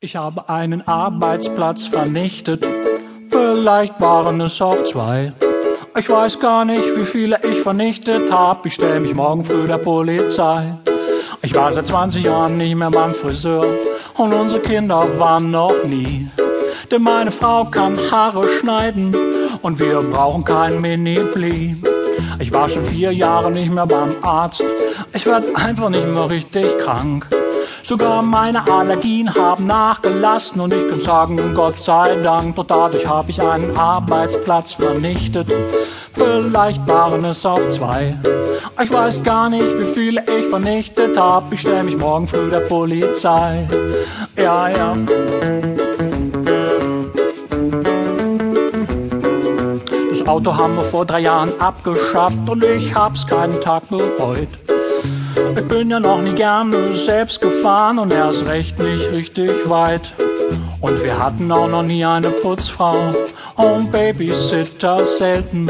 Ich habe einen Arbeitsplatz vernichtet, vielleicht waren es auch zwei. Ich weiß gar nicht, wie viele ich vernichtet hab, ich stell mich morgen früh der Polizei. Ich war seit 20 Jahren nicht mehr beim Friseur und unsere Kinder waren noch nie. Denn meine Frau kann Haare schneiden und wir brauchen kein Mini-Pli. Ich war schon vier Jahre nicht mehr beim Arzt, ich werd einfach nicht mehr richtig krank. Sogar meine Allergien haben nachgelassen und ich kann sagen, Gott sei Dank, doch dadurch habe ich einen Arbeitsplatz vernichtet. Vielleicht waren es auch zwei. Ich weiß gar nicht, wie viele ich vernichtet habe. Ich stell mich morgen früh der Polizei. Ja, ja. Das Auto haben wir vor drei Jahren abgeschafft und ich hab's keinen Tag bereut. Ich bin ja noch nie gerne selbst gefahren und erst recht nicht richtig weit. Und wir hatten auch noch nie eine Putzfrau und Babysitter selten.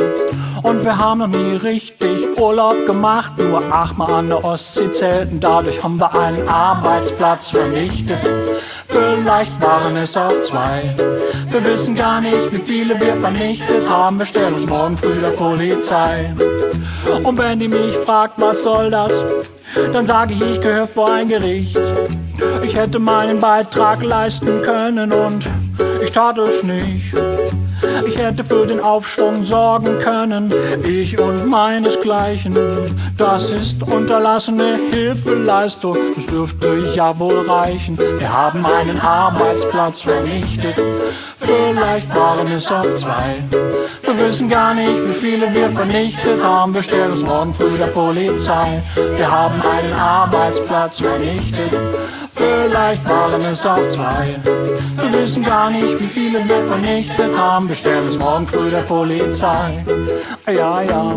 Und wir haben noch nie richtig Urlaub gemacht, nur achtmal an der Ostsee zelten. Dadurch haben wir einen Arbeitsplatz vernichtet. Vielleicht waren es auch zwei. Wir wissen gar nicht, wie viele wir vernichtet haben. Wir stellen uns morgen früh der Polizei. Und wenn die mich fragt, was soll das? Dann sage ich, ich gehöre vor ein Gericht. Ich hätte meinen Beitrag leisten können und ich tat es nicht. Ich hätte für den Aufschwung sorgen können, ich und meinesgleichen. Das ist unterlassene Hilfeleistung, das dürfte ja wohl reichen. Wir haben einen Arbeitsplatz vernichtet, vielleicht waren es auch zwei. Wir wissen gar nicht, wie viele wir vernichtet haben. Wir stellen uns morgen früh der Polizei. Wir haben einen Arbeitsplatz vernichtet. Vielleicht waren es auch zwei. Wir wissen gar nicht, wie viele wir vernichtet haben. Wir stellen uns morgen früh der Polizei. Ja, ja.